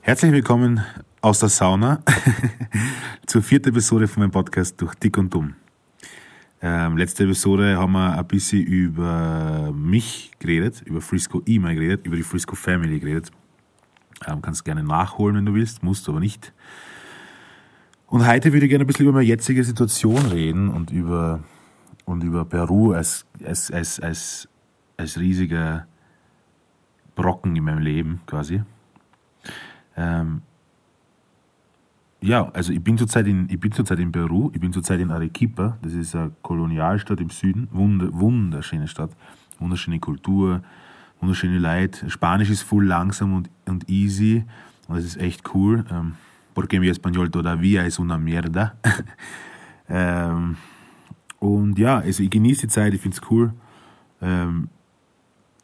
Herzlich willkommen aus der Sauna zur vierten Episode von meinem Podcast durch Dick und Dumm. Ähm, letzte Episode haben wir ein bisschen über mich geredet, über Frisco E-Mail geredet, über die Frisco Family geredet. Ähm, kannst gerne nachholen, wenn du willst, musst aber nicht. Und heute würde ich gerne ein bisschen über meine jetzige Situation reden und über, und über Peru als, als, als, als, als riesiger Brocken in meinem Leben quasi. Ähm, ja, also ich bin zurzeit in, ich in Peru, ich bin zurzeit in Arequipa, das ist eine Kolonialstadt im Süden, Wunder, wunderschöne Stadt, wunderschöne Kultur, wunderschöne Leute. Spanisch ist voll langsam und, und easy und das ist echt cool. Ähm, porque mi español todavía es una mierda. ähm, und ja, also ich genieße die Zeit, ich finde es cool. Ähm,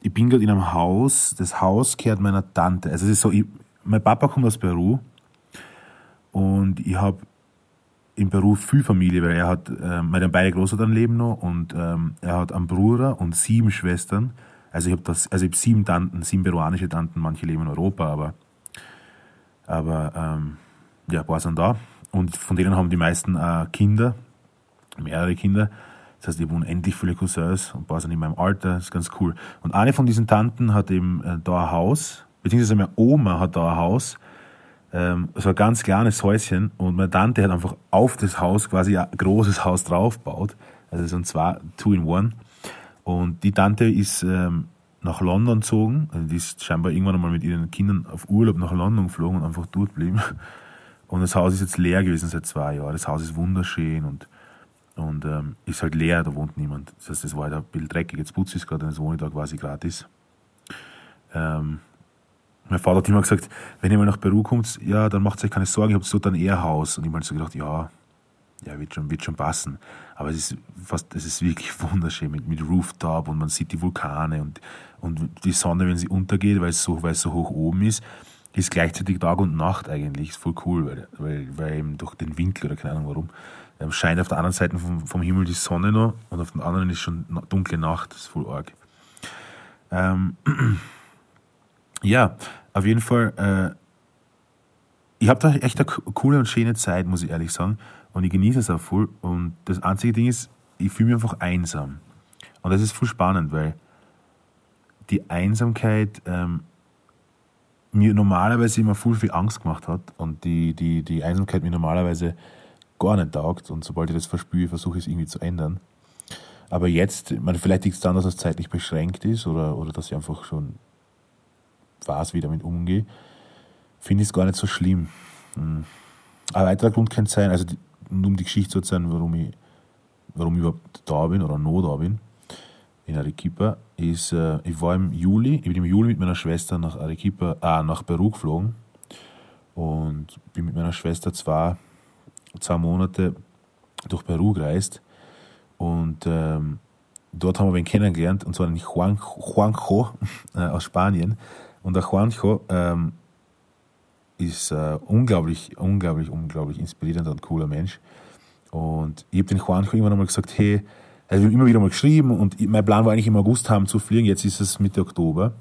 ich bin gerade in einem Haus, das Haus gehört meiner Tante. Also es ist so, ich, mein Papa kommt aus Peru und ich habe in Peru viel Familie, weil er hat, äh, meine beide Großeltern leben noch und ähm, er hat einen Bruder und sieben Schwestern. Also ich habe also habe sieben Tanten, sieben peruanische Tanten, manche leben in Europa, aber, aber ähm, ja, ein paar sind da. Und von denen haben die meisten äh, Kinder, mehrere Kinder. Das heißt, ich habe unendlich viele Cousins und ein paar sind in meinem Alter, das ist ganz cool. Und eine von diesen Tanten hat eben äh, da ein Haus, beziehungsweise meine Oma hat da ein Haus, ähm, so ein ganz kleines Häuschen und meine Tante hat einfach auf das Haus quasi ein großes Haus draufgebaut. Also so ein zwei, two in one. Und die Tante ist ähm, nach London gezogen, also die ist scheinbar irgendwann einmal mit ihren Kindern auf Urlaub nach London geflogen und einfach dort geblieben. Und das Haus ist jetzt leer gewesen seit zwei Jahren. Das Haus ist wunderschön und, und ähm, ist halt leer, da wohnt niemand. Das heißt, es war halt ein bisschen dreckig. Jetzt putze ich es gerade und jetzt wohne ich da quasi gratis. Ähm, mein Vater hat immer gesagt, wenn ihr mal nach Peru kommt, ja, dann macht euch keine Sorgen, ich habe dort ein Ehrhaus. Und ich habe so gedacht, ja, ja, wird schon, wird schon passen. Aber es ist fast, es ist wirklich wunderschön mit, mit Rooftop und man sieht die Vulkane und, und die Sonne, wenn sie untergeht, weil es so, weil es so hoch oben ist, ist gleichzeitig Tag und Nacht eigentlich. Ist voll cool, weil, weil, weil eben durch den Winkel oder keine Ahnung warum, ähm, scheint auf der anderen Seite vom, vom Himmel die Sonne noch und auf der anderen ist schon dunkle Nacht. Ist voll arg. Ähm, ja, auf jeden Fall, äh, ich habe da echt eine coole und schöne Zeit, muss ich ehrlich sagen. Und ich genieße es auch voll. Und das einzige Ding ist, ich fühle mich einfach einsam. Und das ist voll spannend, weil die Einsamkeit ähm, mir normalerweise immer voll viel Angst gemacht hat und die, die, die Einsamkeit mir normalerweise gar nicht taugt. Und sobald ich das verspüre, versuche ich es irgendwie zu ändern. Aber jetzt, man, vielleicht liegt es daran, dass es zeitlich beschränkt ist oder, oder dass ich einfach schon weiß, wie ich damit umgehe, finde ich es gar nicht so schlimm. Hm. Ein weiterer Grund könnte sein, also die, um die Geschichte zu erzählen, warum ich, warum ich überhaupt da bin oder noch da bin, in Arequipa, ist, äh, ich war im Juli, ich bin im Juli mit meiner Schwester nach Arequipa, äh, nach Peru geflogen und bin mit meiner Schwester zwei, zwei Monate durch Peru gereist und ähm, dort haben wir ihn kennengelernt, und zwar den Juan, Juanjo äh, aus Spanien. Und der Juanjo ähm, ist äh, unglaublich, unglaublich, unglaublich inspirierender und cooler Mensch. Und ich habe den Juanjo irgendwann einmal gesagt, hey, er hat immer wieder mal geschrieben und mein Plan war eigentlich im August haben zu fliegen, jetzt ist es Mitte Oktober.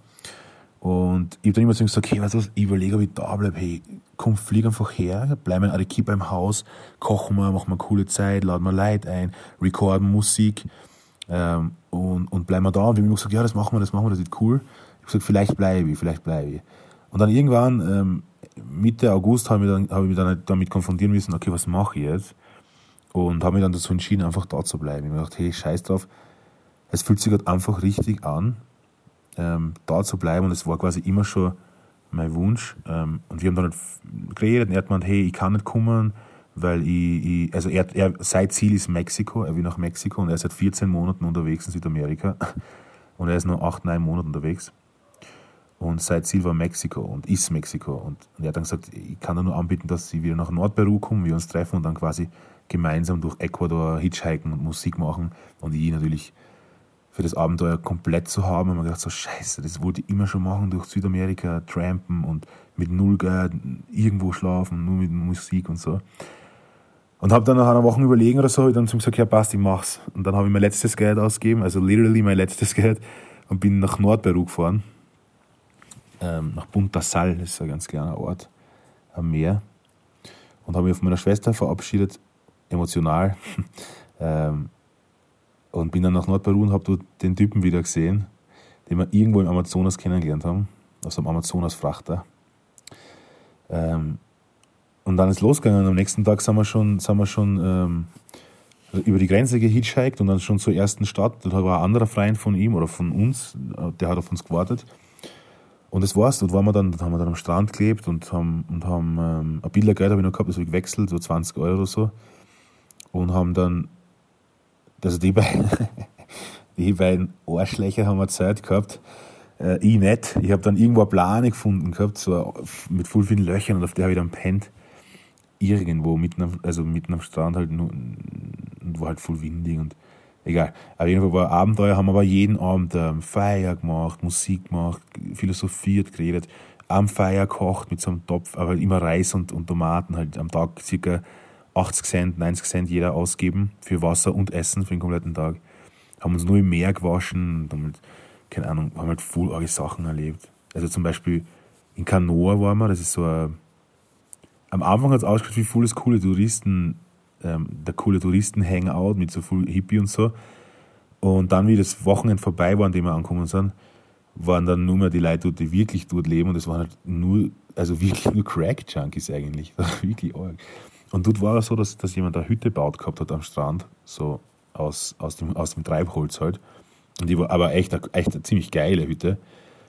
Und ich habe dann immer ihm gesagt, hey, weißt du was, ich überlege, ob ich da bleibe, hey, komm, flieg einfach her, bleib in Arequipa im Haus, kochen wir, machen wir coole Zeit, laden wir Leute ein, recorden Musik ähm, und, und bleiben wir da. Und wir haben immer gesagt, ja, das machen wir, das machen wir, das wird cool. Ich habe gesagt, vielleicht bleibe ich, vielleicht bleibe ich. Und dann irgendwann, ähm, Mitte August, habe ich, hab ich mich dann damit konfrontieren müssen, okay, was mache ich jetzt? Und habe mich dann dazu entschieden, einfach da zu bleiben. Ich habe gedacht, hey, scheiß drauf, es fühlt sich gerade einfach richtig an, ähm, da zu bleiben. Und es war quasi immer schon mein Wunsch. Ähm, und wir haben dann halt geredet und er hat gemeint, hey, ich kann nicht kommen, weil ich, ich also er, er, sein Ziel ist Mexiko, er will nach Mexiko und er ist seit 14 Monaten unterwegs in Südamerika. Und er ist nur 8, 9 Monate unterwegs. Und sein Ziel war Mexiko und ist Mexiko. Und, und er hat dann gesagt, ich kann nur anbieten, dass sie wieder nach Nordperu kommen, wir uns treffen und dann quasi gemeinsam durch Ecuador hitchhiken und Musik machen. Und ich natürlich für das Abenteuer komplett zu haben. Und man gedacht, so scheiße, das wollte ich immer schon machen, durch Südamerika trampen und mit null Geld irgendwo schlafen, nur mit Musik und so. Und habe dann nach einer Woche überlegen oder so, dann zum gesagt, ja passt, ich mach's. Und dann habe ich mein letztes Geld ausgegeben, also literally mein letztes Geld, und bin nach Nordperu gefahren. Ähm, nach Punta Sal, das ist ein ganz kleiner Ort am Meer. Und habe mich auf meiner Schwester verabschiedet, emotional. ähm, und bin dann nach Nordperu und habe dort den Typen wieder gesehen, den wir irgendwo im Amazonas kennengelernt haben, aus einem Amazonas-Frachter. Ähm, und dann ist losgegangen. Am nächsten Tag sind wir schon, sind wir schon ähm, über die Grenze gehitchhiked und dann schon zur ersten Stadt. Da war ein anderer Freund von ihm oder von uns, der hat auf uns gewartet. Und das war's. Dort waren wir dann, haben wir dann am Strand gelebt und haben, und haben ähm, ein bisschen Geld habe ich noch gehabt, das habe ich gewechselt, so 20 Euro oder so. Und haben dann, also die beiden, die beiden Arschlöcher haben wir Zeit gehabt, äh, ich nicht. Ich habe dann irgendwo eine Plane gefunden gehabt, so mit voll vielen Löchern und auf der habe ich dann pennt. Irgendwo, mitten am, also mitten am Strand halt, nur, und war halt voll windig und egal. Auf jeden Fall war Abenteuer, haben aber jeden Abend ähm, Feier gemacht, Musik gemacht, philosophiert, geredet, am Feier gekocht mit so einem Topf, aber immer Reis und, und Tomaten, halt am Tag circa 80 Cent, 90 Cent jeder ausgeben für Wasser und Essen für den kompletten Tag. Haben uns nur im Meer gewaschen und haben halt, keine Ahnung, haben halt voll arge Sachen erlebt. Also zum Beispiel in Kanoa waren wir, das ist so ein, am Anfang hat es ausgeschaut wie volles coole Touristen, ähm, der coole Touristen-Hangout mit so viel Hippie und so. Und dann, wie das Wochenende vorbei war, an dem wir angekommen sind, waren dann nur mehr die Leute die wirklich dort leben und es waren halt nur, also wirklich nur Crack-Junkies eigentlich. Das war wirklich arg. Und dort war es so, dass, dass jemand eine Hütte baut gehabt hat am Strand, so aus, aus, dem, aus dem Treibholz halt. Und die war aber echt, echt eine ziemlich geile Hütte.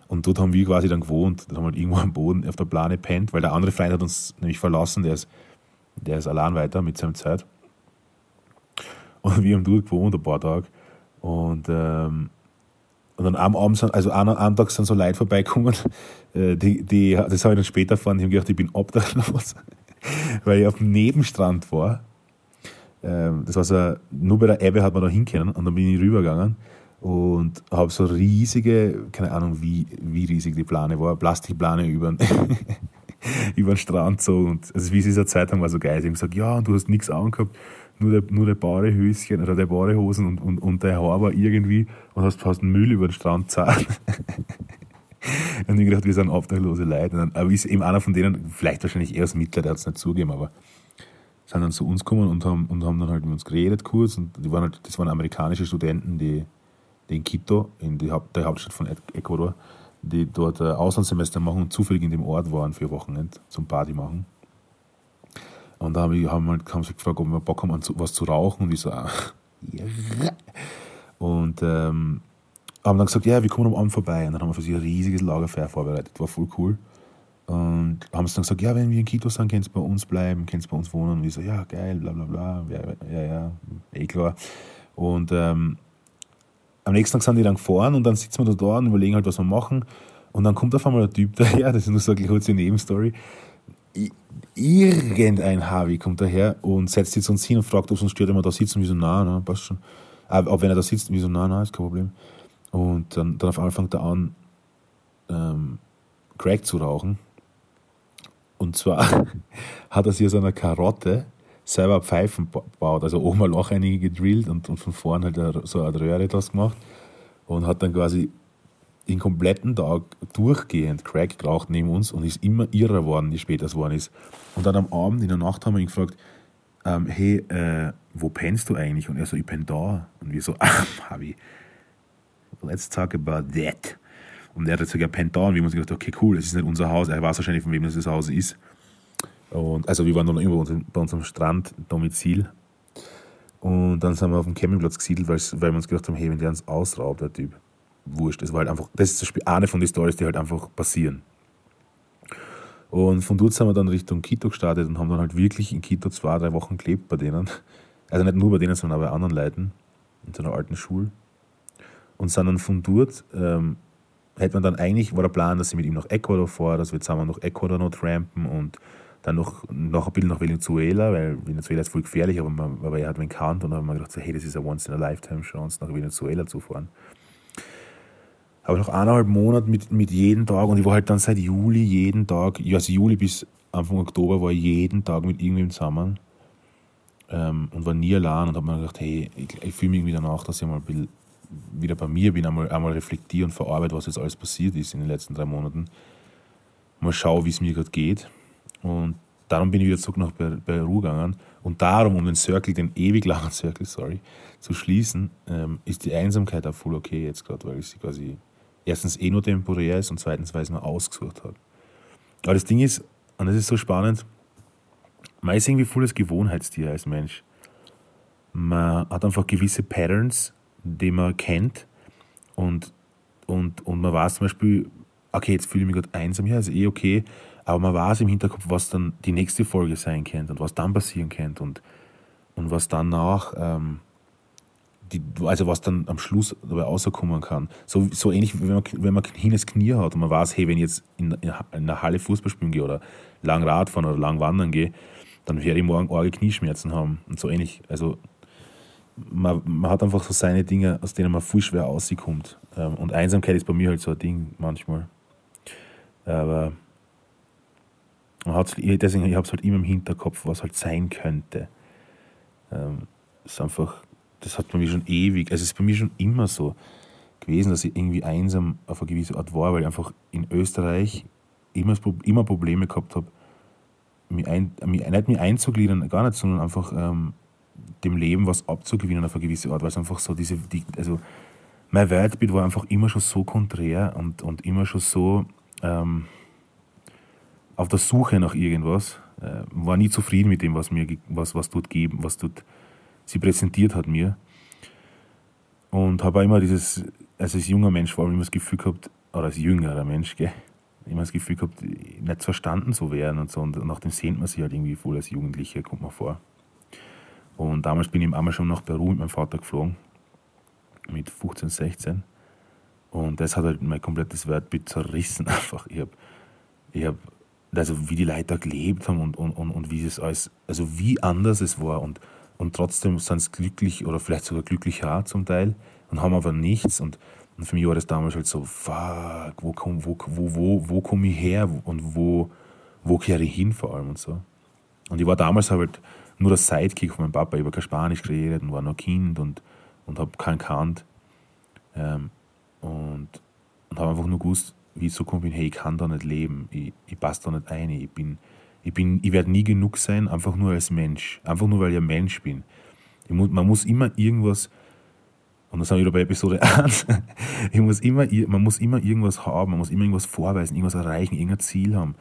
Und dort haben wir quasi dann gewohnt. Da haben wir halt irgendwo am Boden auf der Plane pennt, weil der andere Freund hat uns nämlich verlassen, der ist, der ist allein weiter mit seiner Zeit. Und wir haben dort gewohnt ein paar Tage. Und, ähm, und dann am Abend, sind, also an einem Tag sind so Leute vorbeigekommen, äh, die, die, das habe ich dann später erfahren, die haben gedacht, ich bin obdachlos weil ich auf dem Nebenstrand war. Ähm, das war so, nur bei der Ebbe hat man da hinkennen und dann bin ich rübergegangen und habe so riesige, keine Ahnung wie, wie riesig die Plane war, Plastikplane über, über den Strand so und also wie es in dieser Zeitung war so geil. Sie haben gesagt, ja, und du hast nichts angehabt, nur der, nur der Badehöschen oder der Badehosen und, und, und der Haar war irgendwie und hast fast Müll über den Strand zahlt. Und ich gedacht, wir sind obdachlose Leute. Dann, aber ist eben einer von denen, vielleicht wahrscheinlich eher aus Mitleid, der hat es nicht zugegeben, aber sind dann zu uns gekommen und haben, und haben dann halt mit uns geredet kurz. Und die waren halt, das waren amerikanische Studenten, die, die in Quito, in die Haupt, der Hauptstadt von Ecuador, die dort ein Auslandssemester machen und zufällig in dem Ort waren für Wochenende zum Party machen. Und da haben, haben, halt, sie gefragt, ob wir Bock haben, was zu rauchen. Und ich so, ah, ja. Und ähm, haben dann gesagt, ja, wir kommen am Abend vorbei. Und dann haben wir für sie ein riesiges Lagerfeuer vorbereitet. War voll cool. Und haben sie dann gesagt, ja, wenn wir in Quito sind, könnt ihr bei uns bleiben, könnt ihr bei uns wohnen. Und ich so, ja, geil, bla bla bla. Ja, ja, ja eh klar. Und ähm, am nächsten Tag sind die dann gefahren und dann sitzen wir da, und überlegen halt, was wir machen. Und dann kommt auf einmal ein Typ daher, das ist nur so eine kurze Nebenstory. Irgendein Harvey kommt daher und setzt zu uns hin und fragt, ob es uns stört, wenn wir da sitzen. Und wir so, na, na, passt schon. Aber wenn er da sitzt, wir so, na, na, ist kein Problem. Und dann, dann auf einmal fängt er an, ähm, Crack zu rauchen. Und zwar hat er sich aus einer Karotte selber Pfeifen gebaut, also oben ein Loch einige gedrillt und, und von vorne halt so eine Röhre das gemacht und hat dann quasi den kompletten Tag durchgehend Crack geraucht neben uns und ist immer irrer geworden, je später es geworden ist. Und dann am Abend, in der Nacht, haben wir ihn gefragt, ähm, hey, äh, wo pennst du eigentlich? Und er so, ich penn da. Und wir so, ach, Habi, let's talk about that. Und er hat jetzt sogar da und wir haben uns gedacht, okay, cool, das ist nicht unser Haus. Er weiß wahrscheinlich, von wem das, das Haus ist. Und, also wir waren dann irgendwo bei unserem Stranddomizil. Und dann sind wir auf dem Campingplatz gesiedelt, weil, weil wir uns gedacht haben, hey, wenn der uns ausraubt, der Typ, wurscht. Das war halt einfach, das ist eine von den Stories, die halt einfach passieren. Und von dort sind wir dann Richtung Quito gestartet und haben dann halt wirklich in Quito zwei, drei Wochen gelebt bei denen. Also nicht nur bei denen, sondern auch bei anderen Leuten in so einer alten Schule und sind dann von dort, ähm, hätte man dann eigentlich, war der Plan, dass ich mit ihm nach Ecuador fahre, dass wir zusammen nach Ecuador noch trampen und dann noch, noch ein bisschen nach Venezuela, weil Venezuela ist voll gefährlich, aber man, aber er hat mich gekannt und dann haben wir gedacht, so, hey, das ist eine Once-in-a-Lifetime-Chance, nach Venezuela zu fahren. Aber nach eineinhalb Monaten mit, mit jedem Tag und ich war halt dann seit Juli jeden Tag, also Juli bis Anfang Oktober war ich jeden Tag mit irgendwem zusammen ähm, und war nie allein und habe mir gedacht, hey, ich, ich fühle mich irgendwie danach, dass ich mal wieder bei mir bin, einmal, einmal reflektiere und verarbeite, was jetzt alles passiert ist in den letzten drei Monaten. Mal schaue, wie es mir gerade geht. Und darum bin ich wieder zurück nach Peru gegangen. Und darum, um den Circle, den ewig langen Circle, sorry, zu schließen, ähm, ist die Einsamkeit auch voll okay jetzt gerade, weil ich sie quasi erstens eh nur temporär ist und zweitens, weil ich es mir ausgesucht habe. Aber das Ding ist, und das ist so spannend, man ist irgendwie volles Gewohnheitstier als Mensch. Man hat einfach gewisse Patterns, die man kennt und, und, und man weiß zum Beispiel, okay, jetzt fühle ich mich gerade einsam, ja, ist eh okay, aber man weiß im Hinterkopf, was dann die nächste Folge sein könnte und was dann passieren könnte und, und was danach, ähm, die, also was dann am Schluss dabei rauskommen kann. So, so ähnlich, wenn man, wenn man hin ins Knie hat und man weiß, hey, wenn ich jetzt in, in einer Halle Fußball spielen gehe oder lang Radfahren oder lang wandern gehe, dann werde ich morgen arge Knieschmerzen haben. Und so ähnlich. Also man, man hat einfach so seine Dinge, aus denen man viel schwer rauskommt. Ähm, und Einsamkeit ist bei mir halt so ein Ding manchmal. Aber man hat's, deswegen, ich habe es halt immer im Hinterkopf, was halt sein könnte. Ähm, ist einfach, das hat bei mir schon ewig, also es ist bei mir schon immer so gewesen, dass ich irgendwie einsam auf eine gewisse Art war, weil ich einfach in Österreich immer, immer Probleme gehabt habe, mich, ein, mich, nicht mich einzugliedern, gar nicht, sondern einfach ähm, dem Leben was abzugewinnen auf eine gewisse Art, weil es einfach so diese, die, also mein Weltbild war einfach immer schon so konträr und, und immer schon so ähm, auf der Suche nach irgendwas, äh, war nie zufrieden mit dem, was mir, was, was dort geben, was dort sie präsentiert hat mir. Und habe auch immer dieses, also als junger Mensch vor allem immer das Gefühl gehabt, oder als jüngerer Mensch, gell, immer das Gefühl gehabt, nicht verstanden zu werden und so. Und nach dem sehnt man sich halt irgendwie voll als Jugendlicher, kommt man vor. Und damals bin ich einmal schon nach Peru mit meinem Vater geflogen, mit 15, 16. Und das hat halt mein komplettes Weltbild zerrissen einfach. Ich habe, ich hab, also wie die Leute da gelebt haben und, und, und, und wie es alles, also wie anders es war. Und, und trotzdem sind sie glücklich oder vielleicht sogar glücklicher zum Teil und haben aber nichts. Und und für mich war das damals halt so, fuck, wo komme wo, wo, wo, wo komm ich her und wo, wo kehre ich hin vor allem und so. Und ich war damals halt nur der Sidekick von meinem Papa. Ich habe kein Spanisch geredet und war noch Kind und, und habe keinen gekannt. Ähm, und und habe einfach nur gewusst, wie ich so gekommen bin, hey, ich kann da nicht leben, ich, ich passe da nicht ein, ich bin, ich, bin, ich werde nie genug sein, einfach nur als Mensch, einfach nur, weil ich ein Mensch bin. Muss, man muss immer irgendwas und das sind wir wieder bei Episode 1. ich muss immer, man muss immer irgendwas haben, man muss immer irgendwas vorweisen, irgendwas erreichen, irgendein Ziel haben.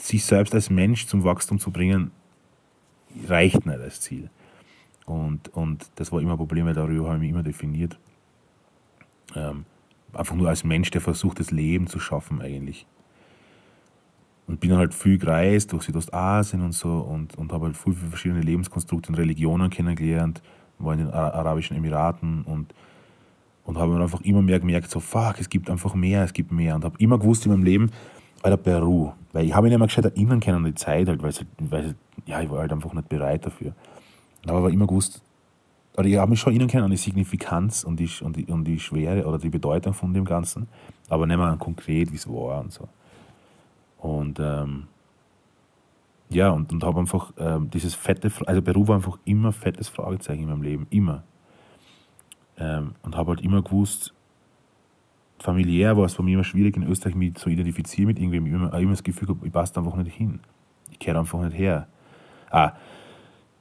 Sich selbst als Mensch zum Wachstum zu bringen, reicht nicht als Ziel. Und, und das war immer ein Problem, weil darüber habe ich mich immer definiert. Ähm, einfach nur als Mensch, der versucht, das Leben zu schaffen eigentlich. Und bin dann halt viel gereist durch Südostasien und so und, und habe halt viel, viel verschiedene Lebenskonstrukte und Religionen kennengelernt war in den Arabischen Emiraten und, und habe einfach immer mehr gemerkt, so fuck, es gibt einfach mehr, es gibt mehr. Und habe immer gewusst in meinem Leben, bei der Peru, weil ich habe mich nicht mehr gescheit erinnern können an die Zeit, halt, weil, es, weil ja, ich war halt einfach nicht bereit dafür. Aber habe immer gewusst, oder ich habe mich schon erinnern können an die Signifikanz und die, und, die, und die Schwere oder die Bedeutung von dem Ganzen, aber nicht mehr konkret, wie es war und so. Und ähm, ja, und, und habe einfach ähm, dieses fette, also Peru war einfach immer fettes Fragezeichen in meinem Leben, immer. Ähm, und habe halt immer gewusst, familiär war es bei mir immer schwierig, in Österreich mich zu identifizieren mit irgendwem. Ich habe immer, immer das Gefühl gehabt, ich passe einfach nicht hin. Ich kehre einfach nicht her. Ah,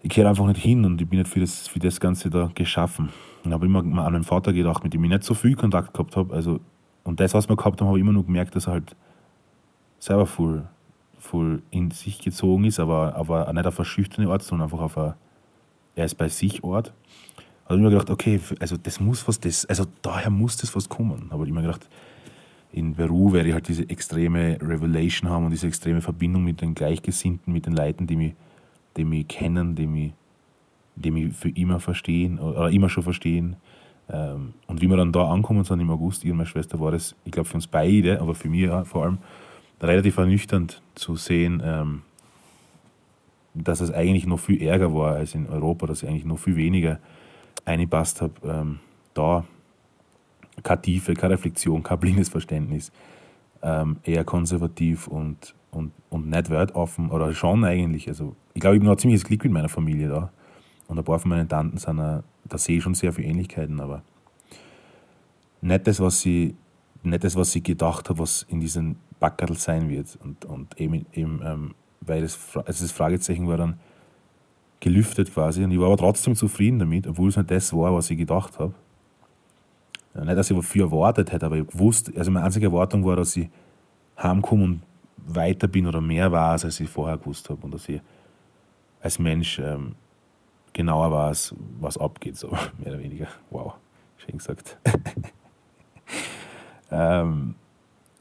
ich kehre einfach nicht hin und ich bin nicht für das, für das Ganze da geschaffen. Ich habe immer an meinen Vater gedacht, mit dem ich nicht so viel Kontakt gehabt habe. Also, und das, was wir gehabt haben, habe ich immer nur gemerkt, dass er halt selber voll voll in sich gezogen ist, aber, aber nicht auf eine schüchterne Art, sondern einfach auf eine, er ist bei sich Ort. Habe ich mir gedacht, okay, also das muss was, das, also daher muss das was kommen. Habe ich mir gedacht, in Peru werde ich halt diese extreme Revelation haben und diese extreme Verbindung mit den Gleichgesinnten, mit den Leuten, die mich, die mich kennen, die mich, die mich für immer verstehen oder immer schon verstehen. Ähm, und wie wir dann da ankommen sind im August, ich und meine Schwester, war das, ich glaube für uns beide, aber für mich vor allem, relativ ernüchternd zu sehen, ähm, dass es eigentlich noch viel ärger war als in Europa, dass ich eigentlich noch viel weniger eingepasst habe. Ähm, da keine Tiefe, keine Reflexion, kein blindes Verständnis, ähm, eher konservativ und, und, und nicht wertoffen oder schon eigentlich. Also, ich glaube, ich bin noch ziemliches Glück mit meiner Familie da. Und ein paar von meinen Tanten sind, auch, da sehe ich schon sehr viele Ähnlichkeiten, aber nicht das, was sie, nicht das, was sie gedacht habe, was in diesem Backerl sein wird. Und, und eben, eben ähm, weil das, also das Fragezeichen war dann gelüftet quasi. Und ich war aber trotzdem zufrieden damit, obwohl es nicht das war, was ich gedacht habe. Nicht, dass ich viel erwartet hätte, aber ich wusste, also meine einzige Erwartung war, dass ich heimkomme und weiter bin oder mehr weiß, als ich vorher gewusst habe. Und dass ich als Mensch ähm, genauer weiß, was abgeht, so mehr oder weniger. Wow, schön gesagt. ähm,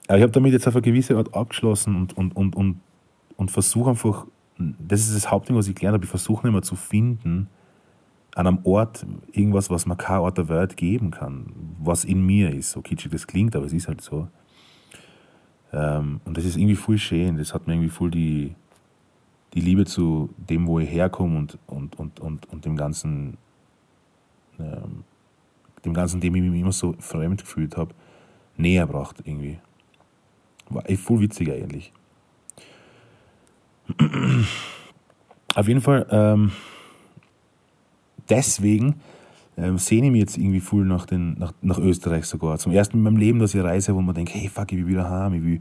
aber ich habe damit jetzt auf eine gewisse Art abgeschlossen und, und, und, und, und versuche einfach, das ist das Hauptding, was ich gelernt habe, ich versuche mehr zu finden, an einem Ort irgendwas, was mir kein Ort der Welt geben kann, was in mir ist. So kitschig das klingt, aber es ist halt so. Ähm, und das ist irgendwie voll schön. Das hat mir irgendwie voll die, die Liebe zu dem, wo ich herkomme und, und, und, und, und dem ganzen, ähm, dem ganzen, dem ich mich immer so fremd gefühlt habe, näher gebracht irgendwie. War echt voll witzig eigentlich. Auf jeden Fall, ähm, deswegen ähm, sehne ich mich jetzt irgendwie voll nach, den, nach, nach Österreich sogar. Zum ersten Mal in meinem Leben, dass ich reise, wo man denkt, hey fuck, ich will wieder heim, ich will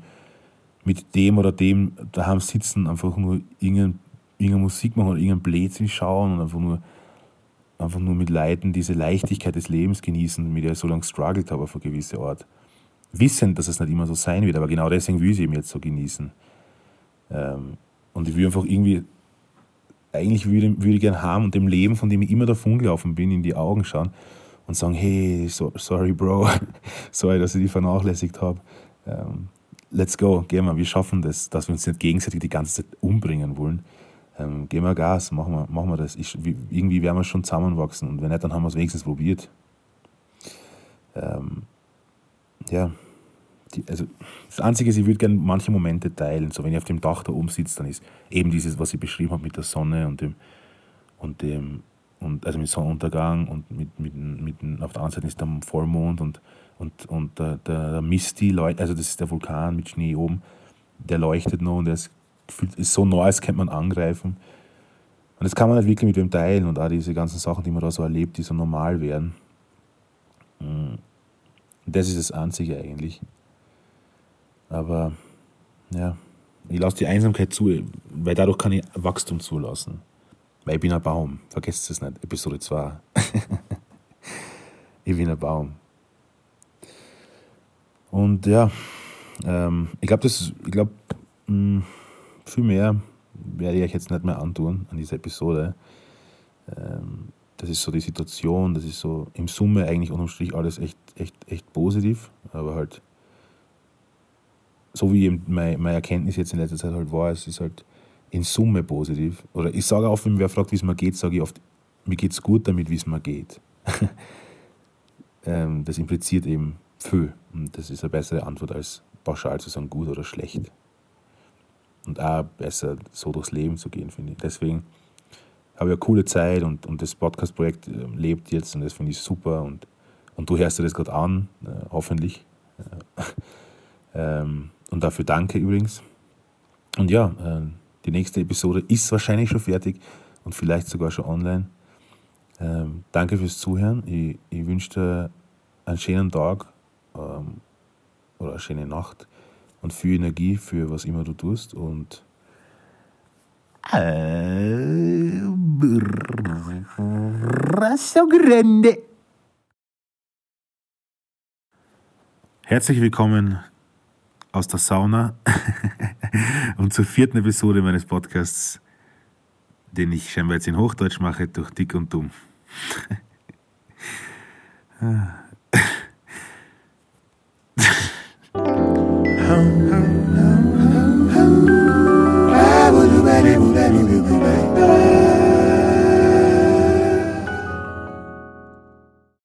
mit dem oder dem daheim sitzen, einfach nur irgendeine, irgendeine Musik machen oder irgendeinen Blödsinn schauen und einfach nur, einfach nur mit Leiden diese Leichtigkeit des Lebens genießen, mit der ich so lange gestruggelt habe auf eine gewisse Art. Wissend, dass es nicht immer so sein wird, aber genau deswegen will ich es eben jetzt so genießen. Ähm, und ich will einfach irgendwie eigentlich würde, würde ich gerne haben und dem Leben, von dem ich immer davon gelaufen bin, in die Augen schauen und sagen, hey, so, sorry Bro, sorry, dass ich dich vernachlässigt habe. Ähm, let's go, gehen wir, wir schaffen das, dass wir uns nicht gegenseitig die ganze Zeit umbringen wollen. Ähm, gehen wir Gas, machen wir, machen wir das. Ich, irgendwie werden wir schon zusammenwachsen und wenn nicht, dann haben wir es wenigstens probiert. Ähm, ja, die, also das Einzige ist, ich würde gerne manche Momente teilen. So, wenn ich auf dem Dach da oben sitze, dann ist eben dieses, was ich beschrieben habe mit der Sonne und dem, und dem, und also mit Sonnenuntergang und mit, mit, mit, auf der anderen Seite ist der Vollmond und, und, und der, der, Misty, also das ist der Vulkan mit Schnee oben, der leuchtet noch und der ist, ist so neu, als könnte man angreifen. Und das kann man nicht wirklich mit dem teilen und auch diese ganzen Sachen, die man da so erlebt, die so normal werden. Mm. Das ist das Einzige eigentlich. Aber ja, ich lasse die Einsamkeit zu, weil dadurch kann ich Wachstum zulassen. Weil ich bin ein Baum. Vergesst es nicht, Episode 2. ich bin ein Baum. Und ja, ähm, ich glaube, das, ich glaube, hm, viel mehr werde ich euch jetzt nicht mehr antun an dieser Episode. Ähm, das ist so die Situation, das ist so im Summe eigentlich unterm Strich alles echt, echt, echt positiv, aber halt so wie meine, meine Erkenntnis jetzt in letzter Zeit halt war, es ist halt in Summe positiv. Oder ich sage oft, wenn wer fragt, wie es mir geht, sage ich oft, mir geht es gut damit, wie es mir geht. ähm, das impliziert eben viel. Und das ist eine bessere Antwort, als pauschal zu sagen, gut oder schlecht. Und auch besser so durchs Leben zu gehen, finde ich. Deswegen habe ich eine coole Zeit und, und das Podcast-Projekt äh, lebt jetzt und das finde ich super. Und, und du hörst dir das gerade an, äh, hoffentlich. ähm, und dafür danke übrigens. Und ja, äh, die nächste Episode ist wahrscheinlich schon fertig und vielleicht sogar schon online. Ähm, danke fürs Zuhören. Ich, ich wünsche dir einen schönen Tag ähm, oder eine schöne Nacht und viel Energie für was immer du tust. Und Herzlich willkommen aus der Sauna. Und zur vierten Episode meines Podcasts, den ich scheinbar jetzt in Hochdeutsch mache, durch dick und dumm.